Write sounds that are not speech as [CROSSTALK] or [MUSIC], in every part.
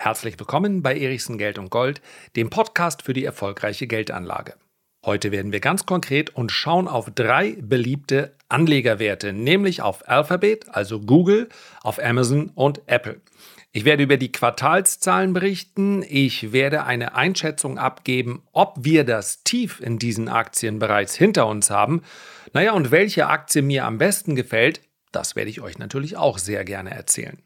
Herzlich willkommen bei Erichsen Geld und Gold, dem Podcast für die erfolgreiche Geldanlage. Heute werden wir ganz konkret und schauen auf drei beliebte Anlegerwerte, nämlich auf Alphabet, also Google, auf Amazon und Apple. Ich werde über die Quartalszahlen berichten. Ich werde eine Einschätzung abgeben, ob wir das Tief in diesen Aktien bereits hinter uns haben. Naja, und welche Aktie mir am besten gefällt, das werde ich euch natürlich auch sehr gerne erzählen.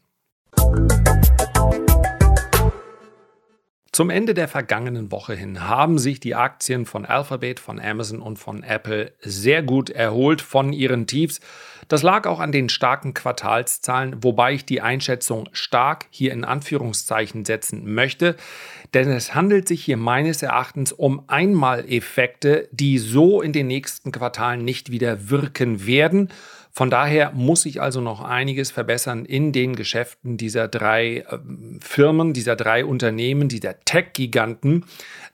Zum Ende der vergangenen Woche hin haben sich die Aktien von Alphabet, von Amazon und von Apple sehr gut erholt von ihren Tiefs. Das lag auch an den starken Quartalszahlen, wobei ich die Einschätzung stark hier in Anführungszeichen setzen möchte, denn es handelt sich hier meines Erachtens um Einmaleffekte, die so in den nächsten Quartalen nicht wieder wirken werden von daher muss sich also noch einiges verbessern in den Geschäften dieser drei äh, Firmen, dieser drei Unternehmen, dieser Tech-Giganten,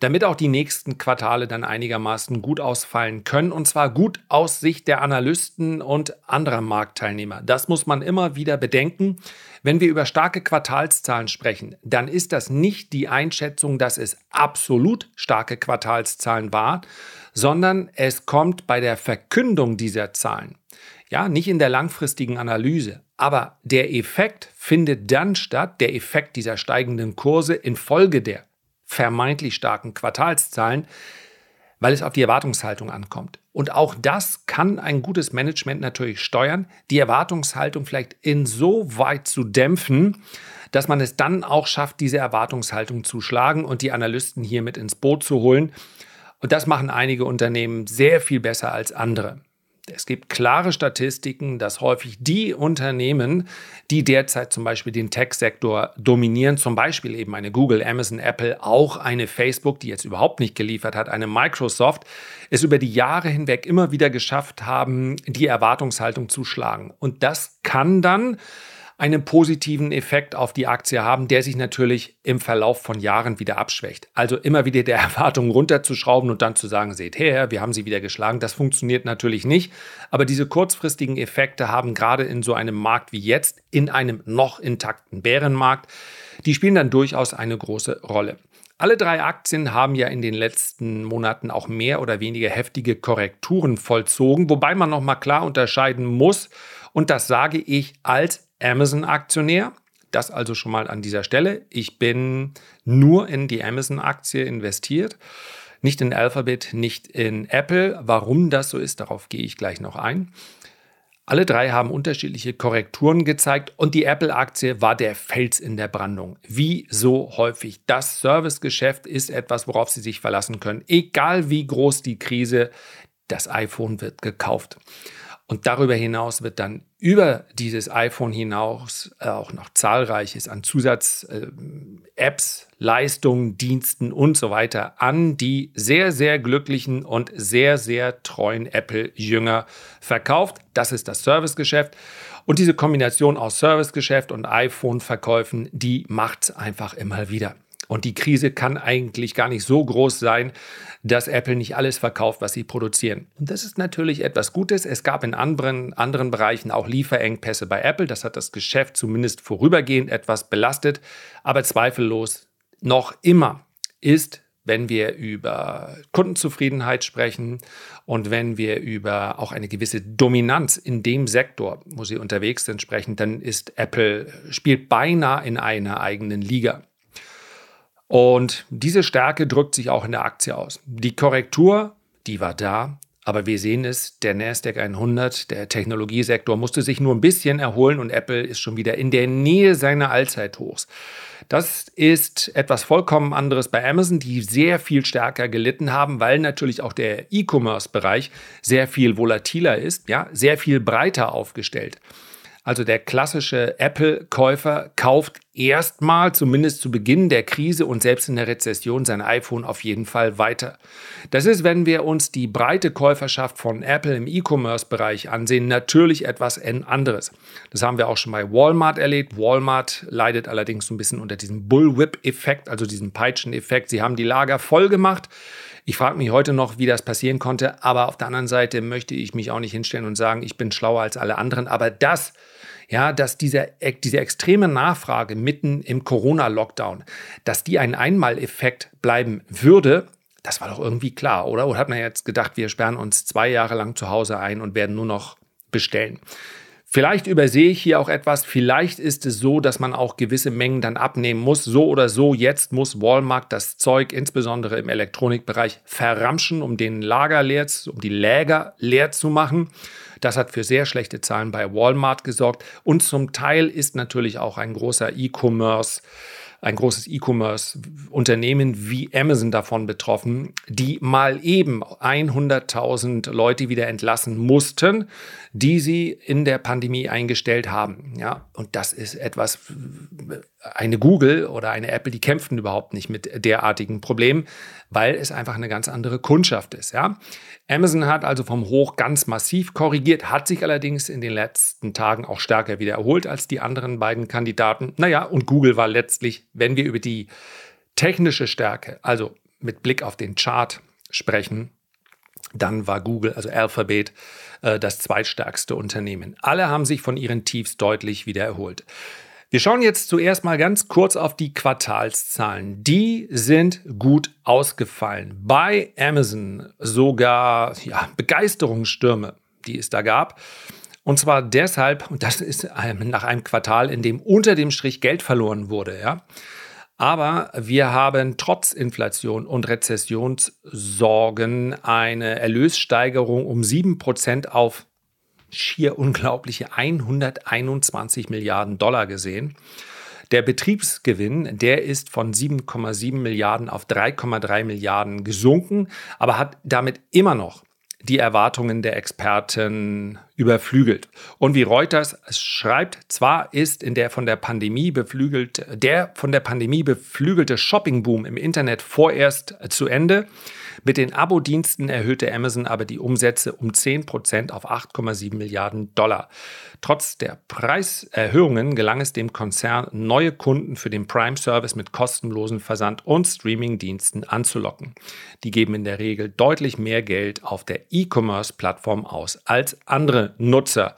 damit auch die nächsten Quartale dann einigermaßen gut ausfallen können. Und zwar gut aus Sicht der Analysten und anderer Marktteilnehmer. Das muss man immer wieder bedenken. Wenn wir über starke Quartalszahlen sprechen, dann ist das nicht die Einschätzung, dass es absolut starke Quartalszahlen war, sondern es kommt bei der Verkündung dieser Zahlen ja, nicht in der langfristigen Analyse. Aber der Effekt findet dann statt, der Effekt dieser steigenden Kurse infolge der vermeintlich starken Quartalszahlen, weil es auf die Erwartungshaltung ankommt. Und auch das kann ein gutes Management natürlich steuern, die Erwartungshaltung vielleicht insoweit zu dämpfen, dass man es dann auch schafft, diese Erwartungshaltung zu schlagen und die Analysten hier mit ins Boot zu holen. Und das machen einige Unternehmen sehr viel besser als andere. Es gibt klare Statistiken, dass häufig die Unternehmen, die derzeit zum Beispiel den Tech-Sektor dominieren, zum Beispiel eben eine Google, Amazon, Apple, auch eine Facebook, die jetzt überhaupt nicht geliefert hat, eine Microsoft, es über die Jahre hinweg immer wieder geschafft haben, die Erwartungshaltung zu schlagen. Und das kann dann einen positiven Effekt auf die Aktie haben, der sich natürlich im Verlauf von Jahren wieder abschwächt. Also immer wieder der [LAUGHS] Erwartung runterzuschrauben und dann zu sagen, seht her, wir haben sie wieder geschlagen, das funktioniert natürlich nicht. Aber diese kurzfristigen Effekte haben gerade in so einem Markt wie jetzt, in einem noch intakten Bärenmarkt, die spielen dann durchaus eine große Rolle. Alle drei Aktien haben ja in den letzten Monaten auch mehr oder weniger heftige Korrekturen vollzogen, wobei man noch mal klar unterscheiden muss, und das sage ich als Amazon-Aktionär. Das also schon mal an dieser Stelle. Ich bin nur in die Amazon-Aktie investiert, nicht in Alphabet, nicht in Apple. Warum das so ist, darauf gehe ich gleich noch ein. Alle drei haben unterschiedliche Korrekturen gezeigt und die Apple-Aktie war der Fels in der Brandung. Wie so häufig. Das Servicegeschäft ist etwas, worauf Sie sich verlassen können. Egal wie groß die Krise, das iPhone wird gekauft. Und darüber hinaus wird dann über dieses iPhone hinaus äh, auch noch zahlreiches an Zusatz-Apps, äh, Leistungen, Diensten und so weiter an die sehr, sehr glücklichen und sehr, sehr treuen Apple-Jünger verkauft. Das ist das Servicegeschäft. Und diese Kombination aus Servicegeschäft und iPhone-Verkäufen, die macht es einfach immer wieder. Und die Krise kann eigentlich gar nicht so groß sein, dass Apple nicht alles verkauft, was sie produzieren. Und das ist natürlich etwas Gutes. Es gab in anderen, anderen Bereichen auch Lieferengpässe bei Apple. Das hat das Geschäft zumindest vorübergehend etwas belastet. Aber zweifellos noch immer ist wenn wir über Kundenzufriedenheit sprechen und wenn wir über auch eine gewisse Dominanz in dem Sektor, wo sie unterwegs sind, sprechen, dann ist Apple spielt beinahe in einer eigenen Liga. Und diese Stärke drückt sich auch in der Aktie aus. Die Korrektur, die war da, aber wir sehen es, der Nasdaq 100, der Technologiesektor musste sich nur ein bisschen erholen und Apple ist schon wieder in der Nähe seiner Allzeithochs. Das ist etwas vollkommen anderes bei Amazon, die sehr viel stärker gelitten haben, weil natürlich auch der E-Commerce-Bereich sehr viel volatiler ist, ja, sehr viel breiter aufgestellt. Also der klassische Apple-Käufer kauft erstmal, zumindest zu Beginn der Krise und selbst in der Rezession, sein iPhone auf jeden Fall weiter. Das ist, wenn wir uns die breite Käuferschaft von Apple im E-Commerce-Bereich ansehen, natürlich etwas anderes. Das haben wir auch schon bei Walmart erlebt. Walmart leidet allerdings so ein bisschen unter diesem Bullwhip-Effekt, also diesem Peitschen-Effekt. Sie haben die Lager voll gemacht Ich frage mich heute noch, wie das passieren konnte, aber auf der anderen Seite möchte ich mich auch nicht hinstellen und sagen, ich bin schlauer als alle anderen. Aber das, ja, dass diese, diese extreme Nachfrage mitten im Corona-Lockdown, dass die ein Einmaleffekt bleiben würde, das war doch irgendwie klar, oder? Oder hat man jetzt gedacht, wir sperren uns zwei Jahre lang zu Hause ein und werden nur noch bestellen? Vielleicht übersehe ich hier auch etwas. Vielleicht ist es so, dass man auch gewisse Mengen dann abnehmen muss. So oder so, jetzt muss Walmart das Zeug insbesondere im Elektronikbereich verramschen, um den Lager leer, um die Läger leer zu machen. Das hat für sehr schlechte Zahlen bei Walmart gesorgt. Und zum Teil ist natürlich auch ein großer E-Commerce ein großes E-Commerce-Unternehmen wie Amazon davon betroffen, die mal eben 100.000 Leute wieder entlassen mussten, die sie in der Pandemie eingestellt haben. Ja, und das ist etwas, eine Google oder eine Apple, die kämpften überhaupt nicht mit derartigen Problemen, weil es einfach eine ganz andere Kundschaft ist. Ja, Amazon hat also vom Hoch ganz massiv korrigiert, hat sich allerdings in den letzten Tagen auch stärker wieder erholt als die anderen beiden Kandidaten. Naja, und Google war letztlich, wenn wir über die technische Stärke, also mit Blick auf den Chart sprechen, dann war Google, also Alphabet, äh, das zweitstärkste Unternehmen. Alle haben sich von ihren Tiefs deutlich wieder erholt. Wir schauen jetzt zuerst mal ganz kurz auf die Quartalszahlen. Die sind gut ausgefallen. Bei Amazon sogar ja, Begeisterungsstürme, die es da gab. Und zwar deshalb, und das ist nach einem Quartal, in dem unter dem Strich Geld verloren wurde, ja. Aber wir haben trotz Inflation und Rezessionssorgen eine Erlössteigerung um 7% auf schier unglaubliche 121 Milliarden Dollar gesehen. Der Betriebsgewinn, der ist von 7,7 Milliarden auf 3,3 Milliarden gesunken, aber hat damit immer noch die Erwartungen der Experten überflügelt. Und wie Reuters schreibt, zwar ist in der von der Pandemie beflügelt, der von der Pandemie beflügelte Shoppingboom im Internet vorerst zu Ende. Mit den Abo-Diensten erhöhte Amazon aber die Umsätze um 10% auf 8,7 Milliarden Dollar. Trotz der Preiserhöhungen gelang es dem Konzern, neue Kunden für den Prime-Service mit kostenlosen Versand- und Streaming-Diensten anzulocken. Die geben in der Regel deutlich mehr Geld auf der E-Commerce-Plattform aus als andere Nutzer.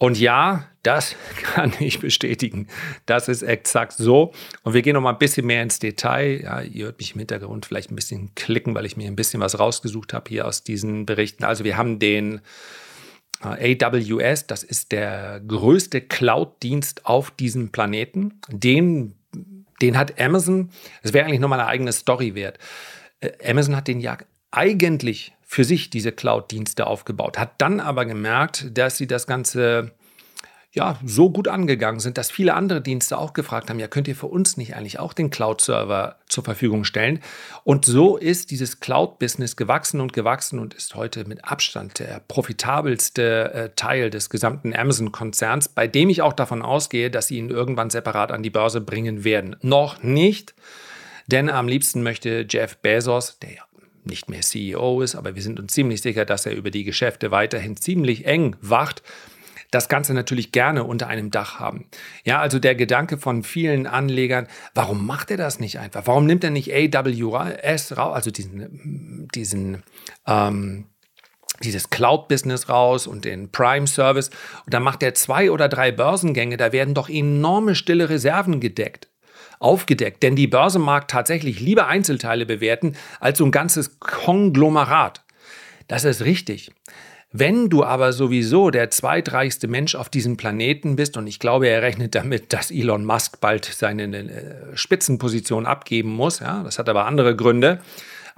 Und ja, das [LAUGHS] kann ich bestätigen. Das ist exakt so. Und wir gehen noch mal ein bisschen mehr ins Detail. Ja, ihr hört mich im Hintergrund vielleicht ein bisschen klicken, weil ich mir ein bisschen was rausgesucht habe hier aus diesen Berichten. Also wir haben den äh, AWS, das ist der größte Cloud-Dienst auf diesem Planeten. Den, den hat Amazon, das wäre eigentlich nochmal eine eigene Story wert. Äh, Amazon hat den ja eigentlich für sich diese Cloud-Dienste aufgebaut, hat dann aber gemerkt, dass sie das Ganze ja, so gut angegangen sind, dass viele andere Dienste auch gefragt haben, ja, könnt ihr für uns nicht eigentlich auch den Cloud-Server zur Verfügung stellen? Und so ist dieses Cloud-Business gewachsen und gewachsen und ist heute mit Abstand der profitabelste äh, Teil des gesamten Amazon-Konzerns, bei dem ich auch davon ausgehe, dass sie ihn irgendwann separat an die Börse bringen werden. Noch nicht, denn am liebsten möchte Jeff Bezos, der ja nicht mehr CEO ist, aber wir sind uns ziemlich sicher, dass er über die Geschäfte weiterhin ziemlich eng wacht, das Ganze natürlich gerne unter einem Dach haben. Ja, also der Gedanke von vielen Anlegern, warum macht er das nicht einfach? Warum nimmt er nicht AWS raus, also diesen, diesen ähm, dieses Cloud-Business raus und den Prime-Service. Und dann macht er zwei oder drei Börsengänge, da werden doch enorme stille Reserven gedeckt aufgedeckt. Denn die Börse mag tatsächlich lieber Einzelteile bewerten als so ein ganzes Konglomerat. Das ist richtig. Wenn du aber sowieso der zweitreichste Mensch auf diesem Planeten bist, und ich glaube, er rechnet damit, dass Elon Musk bald seine äh, Spitzenposition abgeben muss, ja, das hat aber andere Gründe.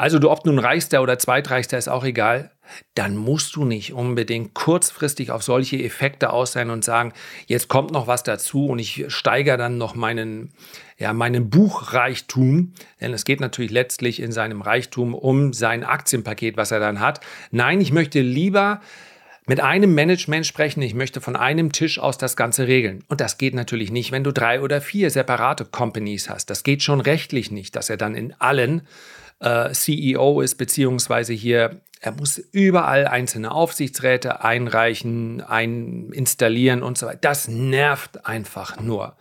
Also du, ob nun reichster oder zweitreichster, ist auch egal dann musst du nicht unbedingt kurzfristig auf solche Effekte aus sein und sagen, jetzt kommt noch was dazu und ich steigere dann noch meinen, ja, meinen Buchreichtum. Denn es geht natürlich letztlich in seinem Reichtum um sein Aktienpaket, was er dann hat. Nein, ich möchte lieber mit einem Management sprechen, ich möchte von einem Tisch aus das Ganze regeln. Und das geht natürlich nicht, wenn du drei oder vier separate Companies hast. Das geht schon rechtlich nicht, dass er dann in allen äh, CEO ist, beziehungsweise hier Er muss überall einzelne Aufsichtsräte einreichen, ein installieren und so weiter. Das nervt einfach nur.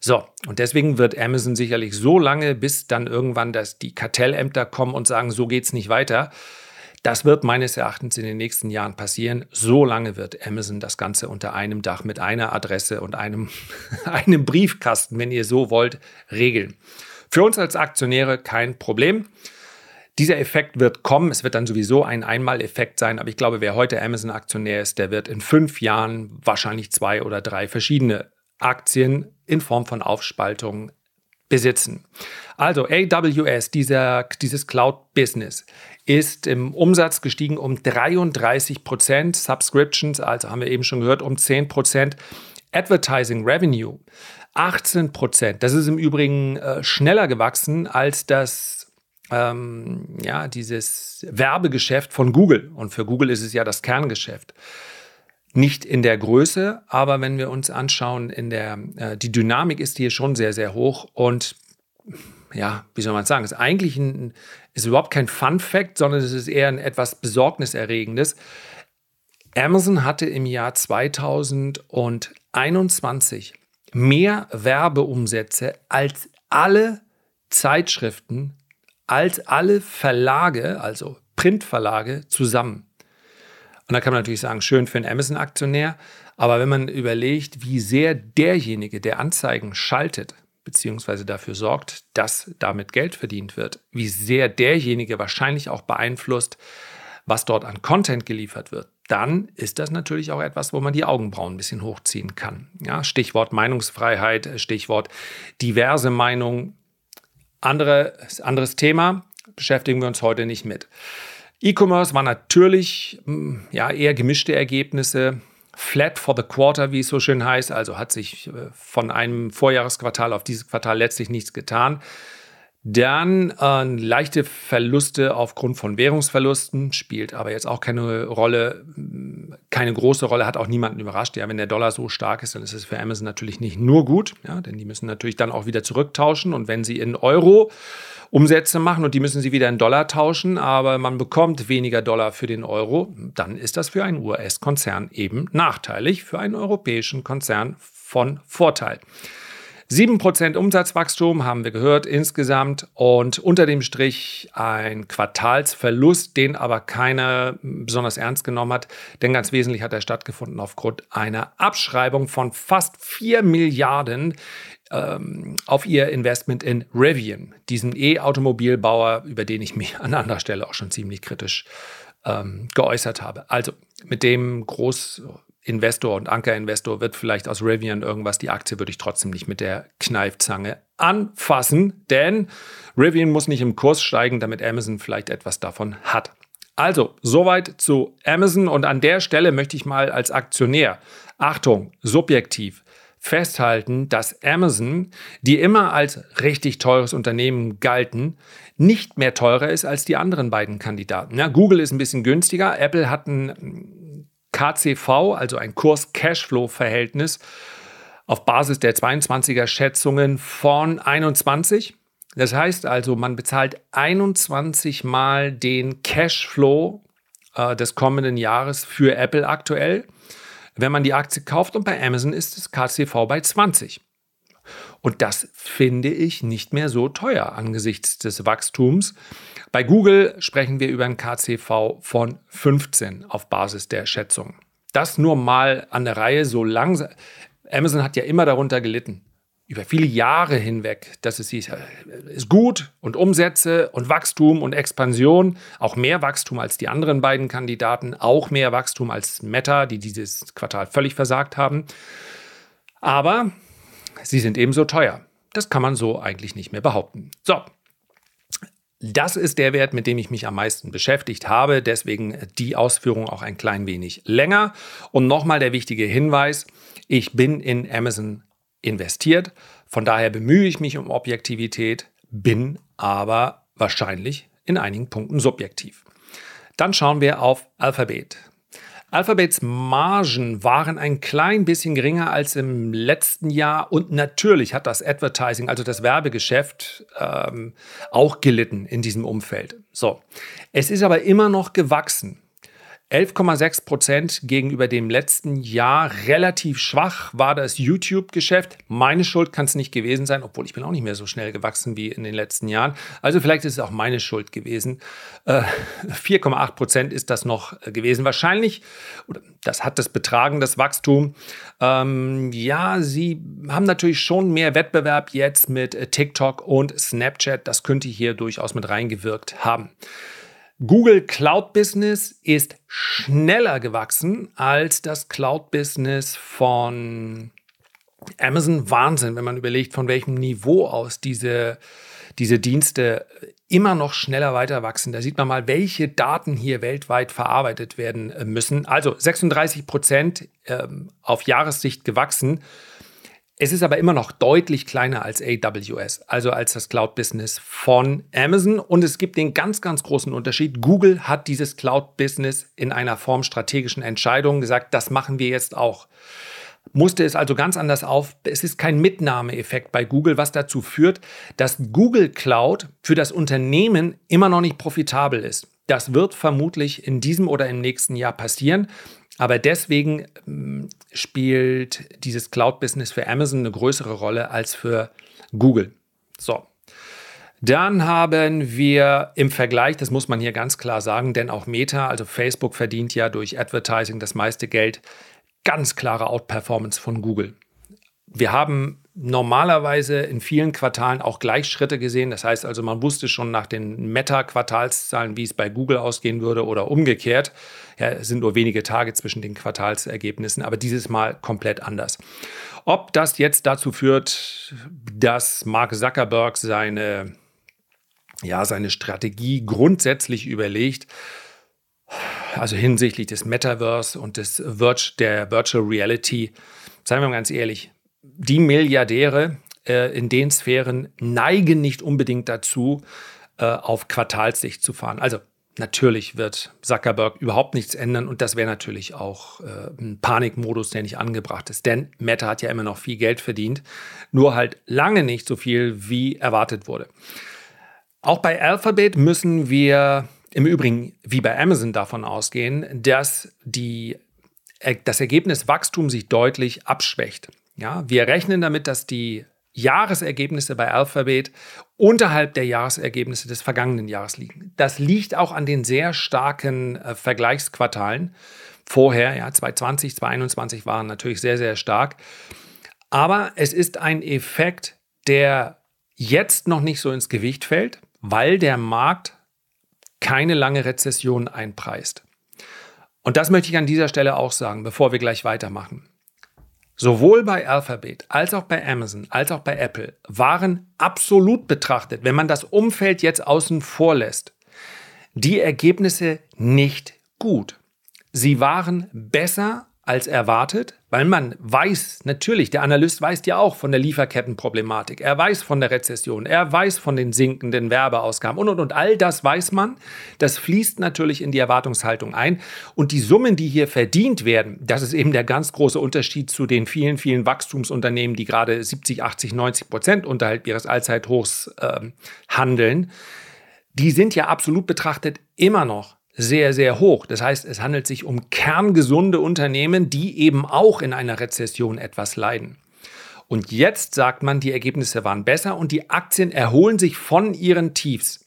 So, und deswegen wird Amazon sicherlich so lange, bis dann irgendwann das, die Kartellämter kommen und sagen, so geht's nicht weiter. Das wird meines Erachtens in den nächsten Jahren passieren. So lange wird Amazon das Ganze unter einem Dach mit einer Adresse und einem, [LAUGHS] einem Briefkasten, wenn ihr so wollt, regeln. Für uns als Aktionäre kein Problem. Dieser Effekt wird kommen. Es wird dann sowieso ein Einmaleffekt sein. Aber ich glaube, wer heute Amazon-Aktionär ist, der wird in fünf Jahren wahrscheinlich zwei oder drei verschiedene Aktien in Form von Aufspaltung besitzen. Also AWS, dieser, dieses Cloud-Business, ist im Umsatz gestiegen um 33 Prozent, Subscriptions, also haben wir eben schon gehört, um 10 Prozent, Advertising Revenue 18 Prozent. Das ist im Übrigen äh, schneller gewachsen als das ähm, ja, dieses Werbegeschäft von Google. Und für Google ist es ja das Kerngeschäft. Nicht in der Größe, aber wenn wir uns anschauen, in der, äh, die Dynamik ist hier schon sehr, sehr hoch und ja, wie soll man sagen, ist eigentlich ein, ist überhaupt kein Fun Fact, sondern es ist eher ein etwas Besorgniserregendes. Amazon hatte im Jahr 2021 mehr Werbeumsätze als alle Zeitschriften als alle Verlage, also Printverlage, zusammen. Und da kann man natürlich sagen, schön für einen Amazon-Aktionär, aber wenn man überlegt, wie sehr derjenige, der Anzeigen schaltet, beziehungsweise dafür sorgt, dass damit Geld verdient wird, wie sehr derjenige wahrscheinlich auch beeinflusst, was dort an Content geliefert wird, dann ist das natürlich auch etwas, wo man die Augenbrauen ein bisschen hochziehen kann. Ja, Stichwort Meinungsfreiheit, Stichwort diverse Meinungen, andere, anderes Thema, beschäftigen wir uns heute nicht mit. E-Commerce war natürlich hm, ja, eher gemischte Ergebnisse. Flat for the quarter, wie es so schön heißt, also hat sich äh, von einem Vorjahresquartal auf dieses Quartal letztlich nichts getan. Dann äh, leichte Verluste aufgrund von Währungsverlusten, spielt aber jetzt auch keine Rolle, keine große Rolle, hat auch niemanden überrascht. Ja, wenn der Dollar so stark ist, dann ist es für Amazon natürlich nicht nur gut, ja, denn die müssen natürlich dann auch wieder zurücktauschen. Und wenn sie in Euro Umsätze machen und die müssen sie wieder in Dollar tauschen, aber man bekommt weniger Dollar für den Euro, dann ist das für einen US-Konzern eben nachteilig, für einen europäischen Konzern von Vorteil. 7% Umsatzwachstum haben wir gehört insgesamt und unter dem Strich ein Quartalsverlust, den aber keiner besonders ernst genommen hat, denn ganz wesentlich hat er stattgefunden aufgrund einer Abschreibung von fast 4 Milliarden ähm, auf ihr Investment in Rivian, diesen E-Automobilbauer, über den ich mich an anderer Stelle auch schon ziemlich kritisch ähm, geäußert habe. Also mit dem Groß Investor und Ankerinvestor wird vielleicht aus Rivian irgendwas. Die Aktie würde ich trotzdem nicht mit der Kneifzange anfassen, denn Rivian muss nicht im Kurs steigen, damit Amazon vielleicht etwas davon hat. Also, soweit zu Amazon und an der Stelle möchte ich mal als Aktionär, Achtung, subjektiv, festhalten, dass Amazon, die immer als richtig teures Unternehmen galten, nicht mehr teurer ist als die anderen beiden Kandidaten. Ja, Google ist ein bisschen günstiger, Apple hat ein KCV, also ein Kurs-Cashflow-Verhältnis, auf Basis der 22er Schätzungen von 21. Das heißt also, man bezahlt 21 mal den Cashflow äh, des kommenden Jahres für Apple aktuell, wenn man die Aktie kauft. Und bei Amazon ist das KCV bei 20. Und das finde ich nicht mehr so teuer angesichts des Wachstums. Bei Google sprechen wir über ein KCV von 15 auf Basis der Schätzung. Das nur mal an der Reihe so langsam. Amazon hat ja immer darunter gelitten. Über viele Jahre hinweg, dass es hieß, äh, ist gut und Umsätze und Wachstum und Expansion, auch mehr Wachstum als die anderen beiden Kandidaten, auch mehr Wachstum als Meta, die dieses Quartal völlig versagt haben. Aber sie sind ebenso teuer. Das kann man so eigentlich nicht mehr behaupten. So, das ist der Wert, mit dem ich mich am meisten beschäftigt habe. Deswegen die Ausführung auch ein klein wenig länger. Und nochmal der wichtige Hinweis, ich bin in Amazon investiert. Von daher bemühe ich mich um Objektivität, bin aber wahrscheinlich in einigen Punkten subjektiv. Dann schauen wir auf Alphabet. Alphabets Margen waren ein klein bisschen geringer als im letzten Jahr und natürlich hat das Advertising, also das Werbegeschäft, ähm, auch gelitten in diesem Umfeld. So, es ist aber immer noch gewachsen. 11,6 Prozent gegenüber dem letzten Jahr. Relativ schwach war das YouTube-Geschäft. Meine Schuld kann es nicht gewesen sein, obwohl ich bin auch nicht mehr so schnell gewachsen wie in den letzten Jahren. Also vielleicht ist es auch meine Schuld gewesen. Äh, 4,8 Prozent ist das noch gewesen. Wahrscheinlich, oder das hat das betragen, das Wachstum. Ähm, ja, sie haben natürlich schon mehr Wettbewerb jetzt mit TikTok und Snapchat. Das könnte hier durchaus mit reingewirkt haben. Google Cloud Business ist schneller gewachsen als das Cloud Business von Amazon. Wahnsinn, wenn man überlegt, von welchem Niveau aus diese, diese Dienste immer noch schneller weiter wachsen. Da sieht man mal, welche Daten hier weltweit verarbeitet werden müssen. Also 36 Prozent ähm, auf Jahressicht gewachsen. Es ist aber immer noch deutlich kleiner als AWS, also als das Cloud-Business von Amazon. Und es gibt den ganz, ganz großen Unterschied. Google hat dieses Cloud-Business in einer Form strategischen Entscheidung gesagt, das machen wir jetzt auch. Musste es also ganz anders auf. Es ist kein Mitnahmeeffekt bei Google, was dazu führt, dass Google Cloud für das Unternehmen immer noch nicht profitabel ist. Das wird vermutlich in diesem oder im nächsten Jahr passieren. Aber deswegen ähm, spielt dieses Cloud-Business für Amazon eine größere Rolle als für Google. So. Dann haben wir im Vergleich, das muss man hier ganz klar sagen, denn auch Meta, also Facebook verdient ja durch Advertising das meiste Geld, ganz klare Outperformance von Google. Wir haben normalerweise in vielen Quartalen auch Gleichschritte gesehen. Das heißt also, man wusste schon nach den Meta-Quartalszahlen, wie es bei Google ausgehen würde oder umgekehrt. Ja, es sind nur wenige Tage zwischen den Quartalsergebnissen, aber dieses Mal komplett anders. Ob das jetzt dazu führt, dass Mark Zuckerberg seine, ja, seine Strategie grundsätzlich überlegt, also hinsichtlich des Metaverse und des Virtu der Virtual Reality, seien wir mal ganz ehrlich, die Milliardäre äh, in den Sphären neigen nicht unbedingt dazu, äh, auf Quartalssicht zu fahren. Also natürlich wird Zuckerberg überhaupt nichts ändern und das wäre natürlich auch äh, ein Panikmodus, der nicht angebracht ist. Denn Meta hat ja immer noch viel Geld verdient, nur halt lange nicht so viel, wie erwartet wurde. Auch bei Alphabet müssen wir im Übrigen wie bei Amazon davon ausgehen, dass die, äh, das Ergebnis Wachstum sich deutlich abschwächt. Ja, wir rechnen damit, dass die Jahresergebnisse bei Alphabet unterhalb der Jahresergebnisse des vergangenen Jahres liegen. Das liegt auch an den sehr starken äh, Vergleichsquartalen. Vorher, ja, 2020, 2021 waren natürlich sehr, sehr stark. Aber es ist ein Effekt, der jetzt noch nicht so ins Gewicht fällt, weil der Markt keine lange Rezession einpreist. Und das möchte ich an dieser Stelle auch sagen, bevor wir gleich weitermachen. Sowohl bei Alphabet als auch bei Amazon als auch bei Apple waren absolut betrachtet, wenn man das Umfeld jetzt außen vor lässt, die Ergebnisse nicht gut. Sie waren besser als erwartet, weil man weiß, natürlich, der Analyst weiß ja auch von der Lieferkettenproblematik, er weiß von der Rezession, er weiß von den sinkenden Werbeausgaben und und und all das weiß man. Das fließt natürlich in die Erwartungshaltung ein und die Summen, die hier verdient werden, das ist eben der ganz große Unterschied zu den vielen, vielen Wachstumsunternehmen, die gerade 70, 80, 90 Prozent unterhalb ihres Allzeithochs äh, handeln. Die sind ja absolut betrachtet immer noch sehr, sehr hoch. Das heißt, es handelt sich um kerngesunde Unternehmen, die eben auch in einer Rezession etwas leiden. Und jetzt sagt man, die Ergebnisse waren besser und die Aktien erholen sich von ihren Tiefs.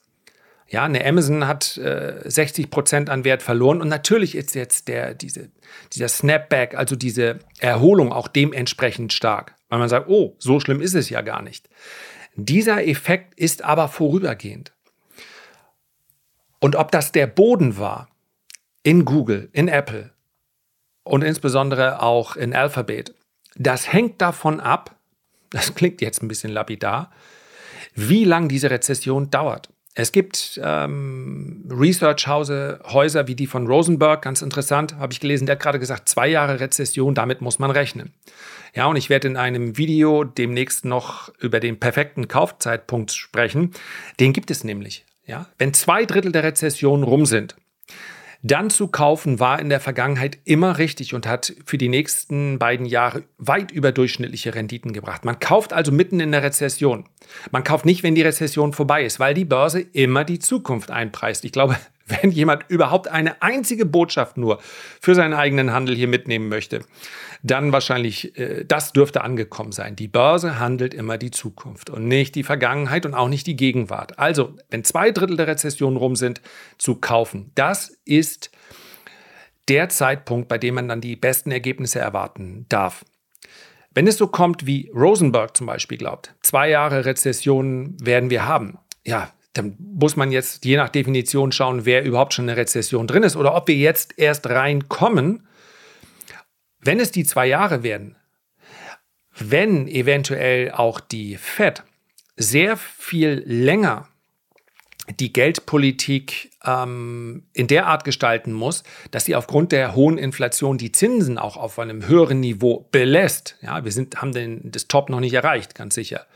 Ja, eine Amazon hat äh, 60 Prozent an Wert verloren und natürlich ist jetzt der, diese, dieser Snapback, also diese Erholung auch dementsprechend stark, weil man sagt, oh, so schlimm ist es ja gar nicht. Dieser Effekt ist aber vorübergehend. Und ob das der Boden war in Google, in Apple und insbesondere auch in Alphabet, das hängt davon ab, [LAUGHS] das klingt jetzt ein bisschen lapidar, wie lang diese Rezession dauert. Es gibt ähm, Research-Häuser wie die von Rosenberg, ganz interessant, habe ich gelesen, der hat gerade gesagt, zwei Jahre Rezession, damit muss man rechnen. Ja, und ich werde in einem Video demnächst noch über den perfekten Kaufzeitpunkt sprechen. Den gibt es nämlich. Ja? Wenn zwei Drittel der Rezession rum sind, dann zu kaufen war in der Vergangenheit immer richtig und hat für die nächsten beiden Jahre weit überdurchschnittliche Renditen gebracht. Man kauft also mitten in der Rezession. Man kauft nicht, wenn die Rezession vorbei ist, weil die Börse immer die Zukunft einpreist. Ich glaube, [LAUGHS] wenn jemand überhaupt eine einzige Botschaft nur für seinen eigenen Handel hier mitnehmen möchte, dann wahrscheinlich, äh, das dürfte angekommen sein. Die Börse handelt immer die Zukunft und nicht die Vergangenheit und auch nicht die Gegenwart. Also, wenn zwei Drittel der Rezession rum sind, zu kaufen. Das ist der Zeitpunkt, bei dem man dann die besten Ergebnisse erwarten darf. Wenn es so kommt, wie Rosenberg zum Beispiel glaubt, zwei Jahre Rezession werden wir haben, ja, dann muss man jetzt je nach Definition schauen, wer überhaupt schon in der Rezession drin ist oder ob wir jetzt erst reinkommen. Wenn es die zwei Jahre werden, wenn eventuell auch die Fed sehr viel länger die Geldpolitik ähm, in der Art gestalten muss, dass sie aufgrund der hohen Inflation die Zinsen auch auf einem höheren Niveau belässt. Ja, wir sind, haben den, das Top noch nicht erreicht, ganz sicher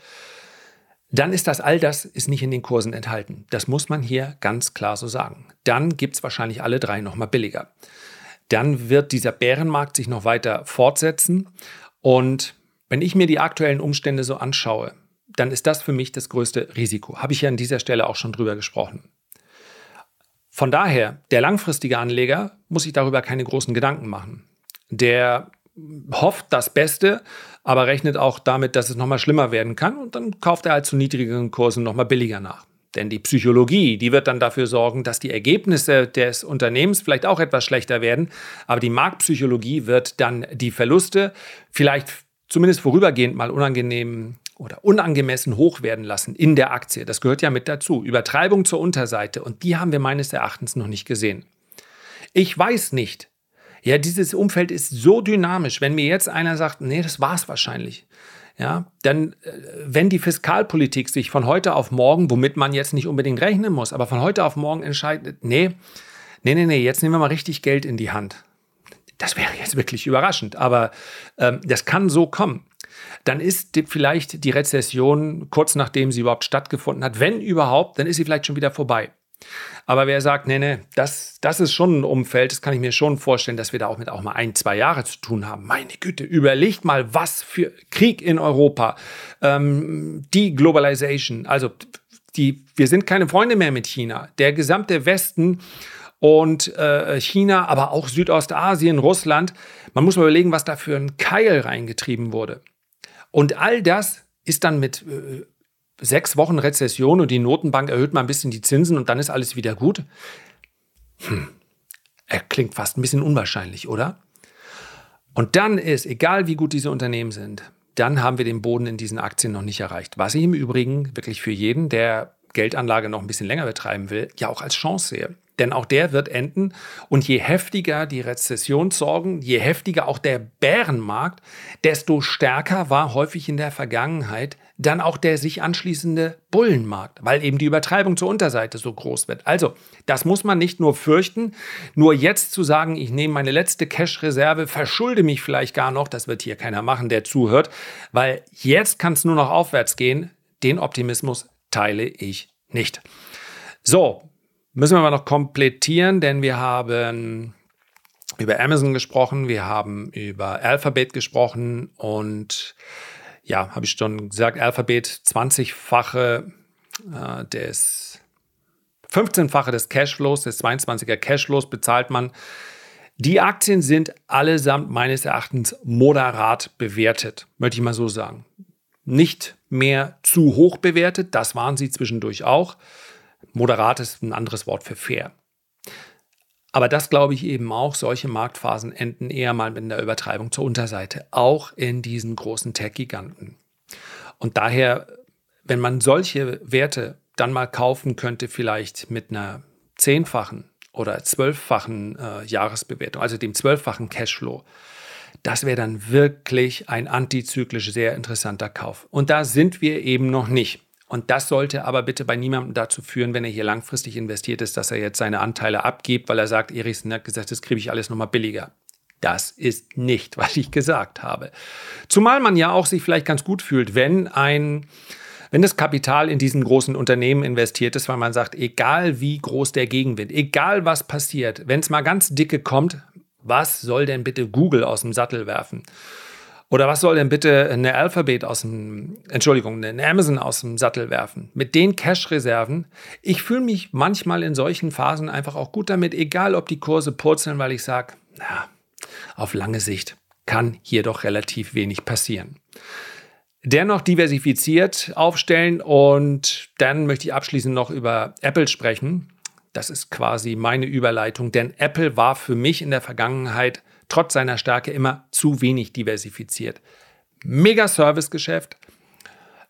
dann ist das all das ist nicht in den Kursen enthalten. Das muss man hier ganz klar so sagen. Dann gibt es wahrscheinlich alle drei nochmal billiger. Dann wird dieser Bärenmarkt sich noch weiter fortsetzen. Und wenn ich mir die aktuellen Umstände so anschaue, dann ist das für mich das größte Risiko. Habe ich ja an dieser Stelle auch schon drüber gesprochen. Von daher, der langfristige Anleger muss sich darüber keine großen Gedanken machen. Der hofft das Beste, aber rechnet auch damit, dass es nochmal schlimmer werden kann und dann kauft er halt zu niedrigeren Kursen nochmal billiger nach. Denn die Psychologie, die wird dann dafür sorgen, dass die Ergebnisse des Unternehmens vielleicht auch etwas schlechter werden, aber die Marktpsychologie wird dann die Verluste vielleicht zumindest vorübergehend mal unangenehm oder unangemessen hoch werden lassen in der Aktie. Das gehört ja mit dazu. Übertreibung zur Unterseite und die haben wir meines Erachtens noch nicht gesehen. Ich weiß nicht, ja, dieses Umfeld ist so dynamisch. Wenn mir jetzt einer sagt, nee, das war es wahrscheinlich. Ja, dann, äh, wenn die Fiskalpolitik sich von heute auf morgen, womit man jetzt nicht unbedingt rechnen muss, aber von heute auf morgen entscheidet, nee, nee, nee, nee, jetzt nehmen wir mal richtig Geld in die Hand. Das wäre jetzt wirklich überraschend, aber ähm, das kann so kommen. Dann ist die, vielleicht die Rezession kurz nachdem sie überhaupt stattgefunden hat, wenn überhaupt, dann ist sie vielleicht schon wieder vorbei. Aber wer sagt, nee, nee, das, das ist schon ein Umfeld, das kann ich mir schon vorstellen, dass wir da auch mit auch mal ein, zwei Jahre zu tun haben. Meine Güte, überlegt mal, was für Krieg in Europa, ähm, die Globalization, also die, wir sind keine Freunde mehr mit China. Der gesamte Westen und äh, China, aber auch Südostasien, Russland, man muss mal überlegen, was da für ein Keil reingetrieben wurde. Und all das ist dann mit äh, sechs Wochen Rezession und die Notenbank erhöht mal ein bisschen die Zinsen und dann ist alles wieder gut? Hm, er klingt fast ein bisschen unwahrscheinlich, oder? Und dann ist, egal wie gut diese Unternehmen sind, dann haben wir den Boden in diesen Aktien noch nicht erreicht. Was ich im Übrigen wirklich für jeden, der Geldanlage noch ein bisschen länger betreiben will, ja auch als Chance sehe. Denn auch der wird enden. Und je heftiger die Rezessionssorgen, je heftiger auch der Bärenmarkt, desto stärker war häufig in der Vergangenheit dann auch der sich anschließende Bullenmarkt, weil eben die Übertreibung zur Unterseite so groß wird. Also, das muss man nicht nur fürchten, nur jetzt zu sagen, ich nehme meine letzte Cash-Reserve, verschulde mich vielleicht gar noch, das wird hier keiner machen, der zuhört, weil jetzt kann es nur noch aufwärts gehen. Den Optimismus teile ich nicht. So, müssen wir aber noch komplettieren, denn wir haben über Amazon gesprochen, wir haben über Alphabet gesprochen und ja, habe ich schon gesagt, Alphabet 20-fache äh, des 15-fache des Cashflows, des 22er Cashflows bezahlt man. Die Aktien sind allesamt meines Erachtens moderat bewertet, möchte ich mal so sagen. Nicht mehr zu hoch bewertet, das waren sie zwischendurch auch. Moderat ist ein anderes Wort für fair. Aber das glaube ich eben auch, solche Marktphasen enden eher mal mit einer Übertreibung zur Unterseite, auch in diesen großen Tech-Giganten. Und daher, wenn man solche Werte dann mal kaufen könnte, vielleicht mit einer zehnfachen oder zwölffachen äh, Jahresbewertung, also dem zwölffachen Cashflow, das wäre dann wirklich ein antizyklisch sehr interessanter Kauf. Und da sind wir eben noch nicht. Und das sollte aber bitte bei niemandem dazu führen, wenn er hier langfristig investiert ist, dass er jetzt seine Anteile abgibt, weil er sagt, Erichsen hat gesagt, das kriege ich alles nochmal billiger. Das ist nicht, [LAUGHS] was ich gesagt habe. Zumal man ja auch sich vielleicht ganz gut fühlt, wenn ein Wenn das Kapital in diesen großen Unternehmen investiert ist, weil man sagt, egal wie groß der Gegenwind, egal was passiert, wenn es mal ganz dicke kommt, was soll denn bitte Google aus dem Sattel werfen? Oder was soll denn bitte eine Alphabet aus dem, Entschuldigung, eine Amazon aus dem Sattel werfen? Mit den Cash-Reserven. Ich fühle mich manchmal in solchen Phasen einfach auch gut damit, egal ob die Kurse purzeln, weil ich sage, na, auf lange Sicht kann hier doch relativ wenig passieren. Dennoch diversifiziert aufstellen und dann möchte ich abschließend noch über Apple sprechen. Das ist quasi meine Überleitung, denn Apple war für mich in der Vergangenheit trotz seiner Stärke immer zu wenig diversifiziert. Mega Servicegeschäft,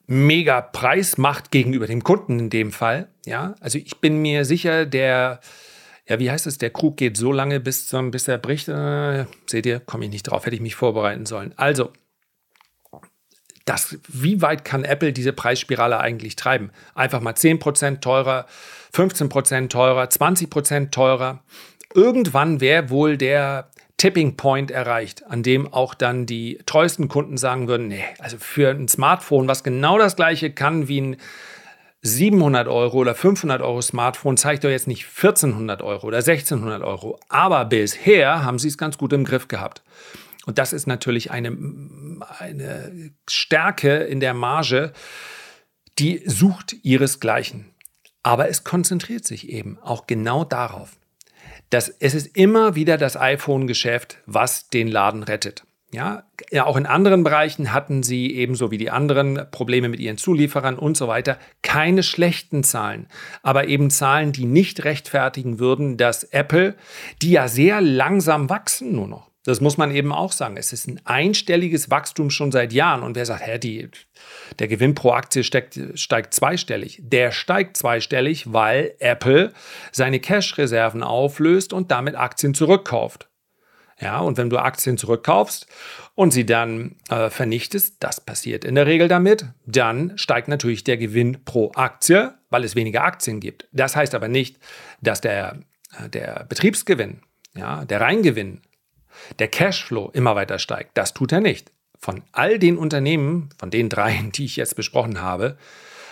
mega Preismacht gegenüber dem Kunden in dem Fall. Ja, also ich bin mir sicher, der, ja, wie heißt es, der Krug geht so lange, bis, zum, bis er bricht. Äh, seht ihr, komme ich nicht drauf, hätte ich mich vorbereiten sollen. Also, das, wie weit kann Apple diese Preisspirale eigentlich treiben? Einfach mal 10% teurer, 15% teurer, 20% teurer. Irgendwann wäre wohl der Tipping Point erreicht, an dem auch dann die treuesten Kunden sagen würden, nee, also für ein Smartphone, was genau das gleiche kann wie ein 700 Euro oder 500 Euro Smartphone, zeigt doch jetzt nicht 1400 Euro oder 1600 Euro. Aber bisher haben sie es ganz gut im Griff gehabt. Und das ist natürlich eine, eine Stärke in der Marge, die sucht ihresgleichen. Aber es konzentriert sich eben auch genau darauf dass es ist immer wieder das iPhone-Geschäft, was den Laden rettet. Ja, auch in anderen Bereichen hatten sie ebenso wie die anderen Probleme mit ihren Zulieferern und so weiter keine schlechten Zahlen, aber eben Zahlen, die nicht rechtfertigen würden, dass Apple, die ja sehr langsam wachsen nur noch, das muss man eben auch sagen. Es ist ein einstelliges Wachstum schon seit Jahren. Und wer sagt, hä, die, der Gewinn pro Aktie steigt, steigt zweistellig? Der steigt zweistellig, weil Apple seine Cash-Reserven auflöst und damit Aktien zurückkauft. Ja, und wenn du Aktien zurückkaufst und sie dann äh, vernichtest, das passiert in der Regel damit, dann steigt natürlich der Gewinn pro Aktie, weil es weniger Aktien gibt. Das heißt aber nicht, dass der, äh, der Betriebsgewinn, ja, der Reingewinn der Cashflow immer weiter steigt. Das tut er nicht. Von all den Unternehmen, von den dreien, die ich jetzt besprochen habe,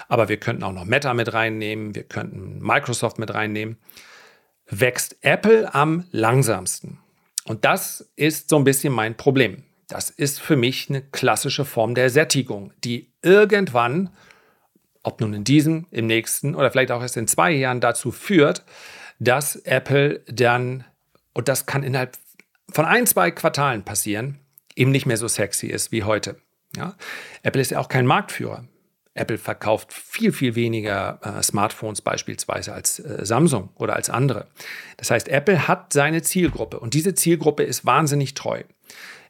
aber wir könnten auch noch Meta mit reinnehmen, wir könnten Microsoft mit reinnehmen, wächst Apple am langsamsten. Und das ist so ein bisschen mein Problem. Das ist für mich eine klassische Form der Sättigung, die irgendwann, ob nun in diesem, im nächsten oder vielleicht auch erst in zwei Jahren dazu führt, dass Apple dann, und das kann innerhalb von ein, zwei Quartalen passieren, eben nicht mehr so sexy ist wie heute. Ja? Apple ist ja auch kein Marktführer. Apple verkauft viel, viel weniger äh, Smartphones beispielsweise als äh, Samsung oder als andere. Das heißt, Apple hat seine Zielgruppe und diese Zielgruppe ist wahnsinnig treu.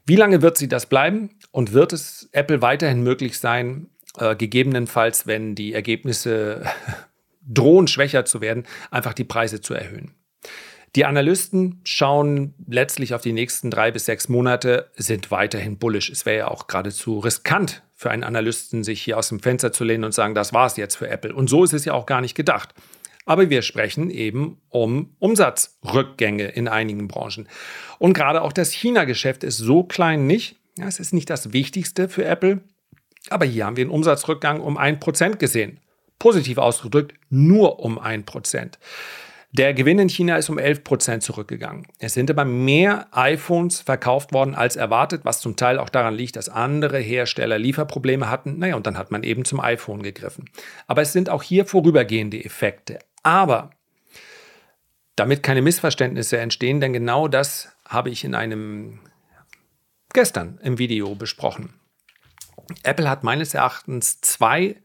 Wie lange wird sie das bleiben und wird es Apple weiterhin möglich sein, äh, gegebenenfalls, wenn die Ergebnisse [LAUGHS] drohen schwächer zu werden, einfach die Preise zu erhöhen? Die Analysten schauen letztlich auf die nächsten drei bis sechs Monate, sind weiterhin bullish. Es wäre ja auch geradezu riskant für einen Analysten, sich hier aus dem Fenster zu lehnen und sagen, das war es jetzt für Apple. Und so ist es ja auch gar nicht gedacht. Aber wir sprechen eben um Umsatzrückgänge in einigen Branchen. Und gerade auch das China-Geschäft ist so klein nicht. Ja, es ist nicht das Wichtigste für Apple. Aber hier haben wir einen Umsatzrückgang um ein Prozent gesehen. Positiv ausgedrückt, nur um ein Prozent. Der Gewinn in China ist um 11 Prozent zurückgegangen. Es sind aber mehr iPhones verkauft worden als erwartet, was zum Teil auch daran liegt, dass andere Hersteller Lieferprobleme hatten. Naja, und dann hat man eben zum iPhone gegriffen. Aber es sind auch hier vorübergehende Effekte. Aber damit keine Missverständnisse entstehen, denn genau das habe ich in einem gestern im Video besprochen. Apple hat meines Erachtens zwei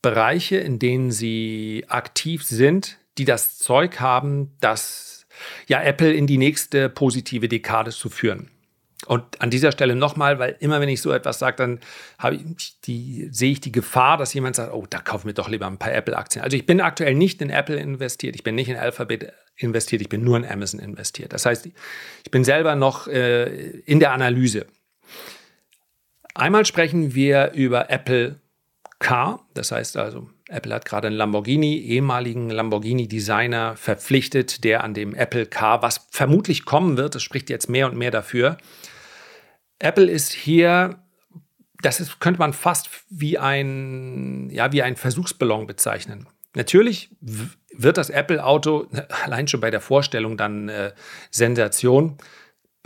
Bereiche, in denen sie aktiv sind, die das Zeug haben, das ja Apple in die nächste positive Dekade zu führen. Und an dieser Stelle nochmal, weil immer wenn ich so etwas sage, dann ich die, sehe ich die Gefahr, dass jemand sagt, oh, da kaufen wir doch lieber ein paar Apple-Aktien. Also ich bin aktuell nicht in Apple investiert, ich bin nicht in Alphabet investiert, ich bin nur in Amazon investiert. Das heißt, ich bin selber noch äh, in der Analyse. Einmal sprechen wir über Apple Car, das heißt also Apple hat gerade einen Lamborghini, ehemaligen Lamborghini-Designer verpflichtet, der an dem Apple Car, was vermutlich kommen wird, das spricht jetzt mehr und mehr dafür. Apple ist hier das ist, könnte man fast wie ein, ja, wie ein Versuchsballon bezeichnen. Natürlich wird das Apple-Auto [LAUGHS] allein schon bei der Vorstellung dann äh, Sensation.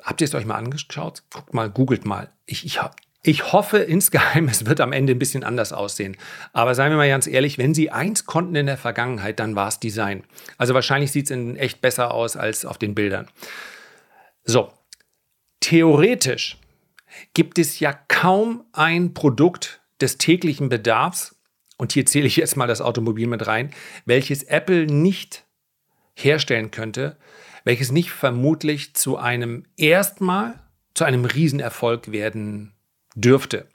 Habt ihr es euch mal angeschaut? Guckt mal, googelt mal. Ich, ich, ich hoffe insgeheim, [LAUGHS] es wird am Ende ein bisschen anders aussehen. Aber seien wir mal ganz ehrlich, wenn sie eins konnten in der Vergangenheit, dann war es Design. Also wahrscheinlich sieht es in echt besser aus als auf den Bildern. So, theoretisch gibt es ja kaum ein Produkt des täglichen Bedarfs, und hier zähle ich jetzt mal das Automobil mit rein, welches Apple nicht herstellen könnte, welches nicht vermutlich zu einem erstmal zu einem Riesenerfolg werden dürfte.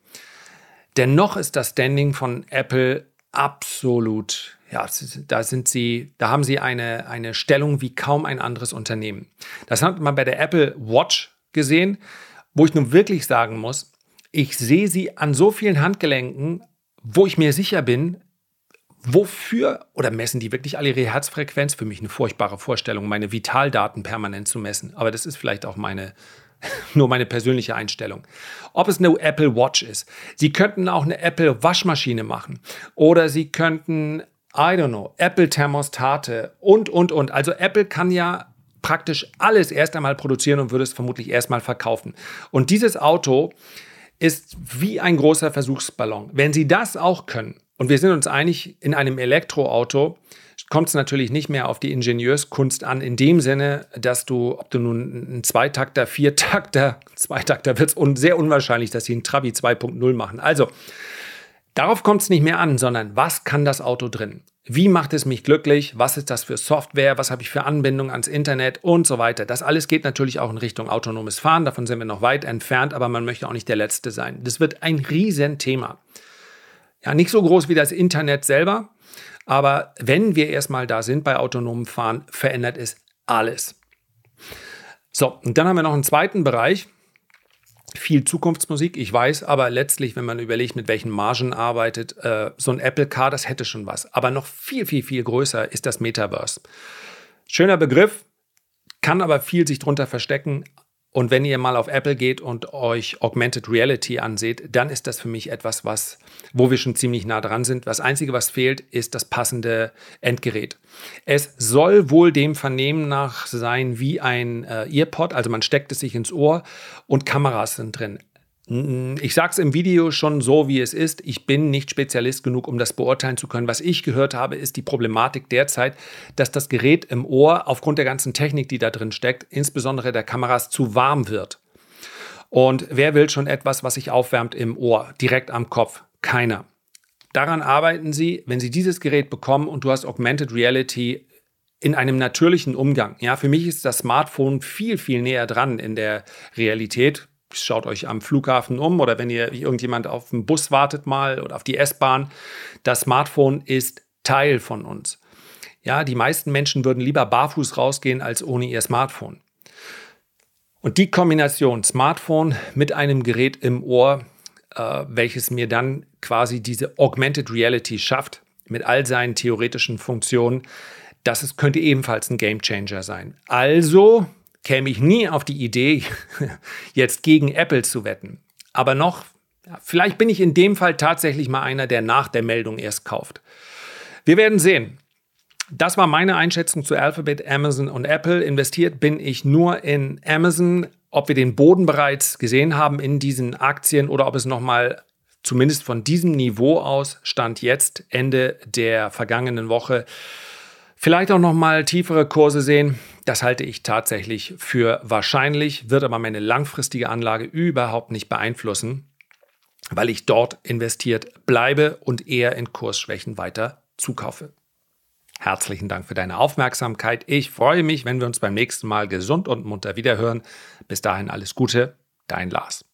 Dennoch ist das Standing von Apple absolut, ja, da sind sie, da haben sie eine, eine Stellung wie kaum ein anderes Unternehmen. Das hat man bei der Apple Watch gesehen, wo ich nun wirklich sagen muss, ich sehe sie an so vielen Handgelenken wo ich mir sicher bin, wofür oder messen die wirklich alle ihre Herzfrequenz? Für mich eine furchtbare Vorstellung, meine Vitaldaten permanent zu messen. Aber das ist vielleicht auch meine, [LAUGHS] nur meine persönliche Einstellung. Ob es eine Apple Watch ist. Sie könnten auch eine Apple Waschmaschine machen. Oder sie könnten, I don't know, Apple Thermostate und, und, und. Also Apple kann ja praktisch alles erst einmal produzieren und würde es vermutlich erstmal verkaufen. Und dieses Auto ist wie ein großer Versuchsballon. Wenn Sie das auch können, und wir sind uns einig, in einem Elektroauto kommt es natürlich nicht mehr auf die Ingenieurskunst an, in dem Sinne, dass du, ob du nun ein Zweitakter, Viertakter, Zweitakter wird es sehr unwahrscheinlich, dass sie einen Trabi 2.0 machen. Also, darauf kommt es nicht mehr an, sondern was kann das Auto drin? Wie macht es mich glücklich? Was ist das für Software? Was habe ich für Anbindung ans Internet und so weiter? Das alles geht natürlich auch in Richtung autonomes Fahren. Davon sind wir noch weit entfernt, aber man möchte auch nicht der Letzte sein. Das wird ein Riesenthema. Ja, nicht so groß wie das Internet selber, aber wenn wir erstmal da sind bei autonomem Fahren, verändert es alles. So, und dann haben wir noch einen zweiten Bereich, viel Zukunftsmusik, ich weiß, aber letztlich, wenn man überlegt, mit welchen Margen arbeitet, äh, so ein Apple Car, das hätte schon was. Aber noch viel, viel, viel größer ist das Metaverse. Schöner Begriff, kann aber viel sich drunter verstecken. Und wenn ihr mal auf Apple geht und euch Augmented Reality anseht, dann ist das für mich etwas, was, wo wir schon ziemlich nah dran sind. Das Einzige, was fehlt, ist das passende Endgerät. Es soll wohl dem Vernehmen nach sein wie ein äh, Earpod, also man steckt es sich ins Ohr und Kameras sind drin. Ich sage es im Video schon so, wie es ist. Ich bin nicht Spezialist genug, um das beurteilen zu können. Was ich gehört habe, ist die Problematik derzeit, dass das Gerät im Ohr aufgrund der ganzen Technik, die da drin steckt, insbesondere der Kameras, zu warm wird. Und wer will schon etwas, was sich aufwärmt im Ohr, direkt am Kopf? Keiner. Daran arbeiten sie, wenn sie dieses Gerät bekommen und du hast Augmented Reality in einem natürlichen Umgang. Ja, für mich ist das Smartphone viel, viel näher dran in der Realität schaut euch am Flughafen um oder wenn ihr irgendjemand auf den Bus wartet mal oder auf die S-Bahn. Das Smartphone ist Teil von uns. Ja, die meisten Menschen würden lieber barfuß rausgehen als ohne ihr Smartphone. Und die Kombination Smartphone mit einem Gerät im Ohr, äh, welches mir dann quasi diese Augmented Reality schafft, mit all seinen theoretischen Funktionen, das ist, könnte ebenfalls ein Game Changer sein. Also käme ich nie auf die Idee, [LAUGHS] jetzt gegen Apple zu wetten. Aber noch, vielleicht bin ich in dem Fall tatsächlich mal einer, der nach der Meldung erst kauft. Wir werden sehen. Das war meine Einschätzung zu Alphabet, Amazon und Apple. Investiert bin ich nur in Amazon. Ob wir den Boden bereits gesehen haben in diesen Aktien oder ob es nochmal zumindest von diesem Niveau aus stand jetzt Ende der vergangenen Woche vielleicht auch nochmal tiefere Kurse sehen. Das halte ich tatsächlich für wahrscheinlich, wird aber meine langfristige Anlage überhaupt nicht beeinflussen, weil ich dort investiert bleibe und eher in Kursschwächen weiter zukaufe. Herzlichen Dank für deine Aufmerksamkeit. Ich freue mich, wenn wir uns beim nächsten Mal gesund und munter wiederhören. Bis dahin alles Gute, dein Lars.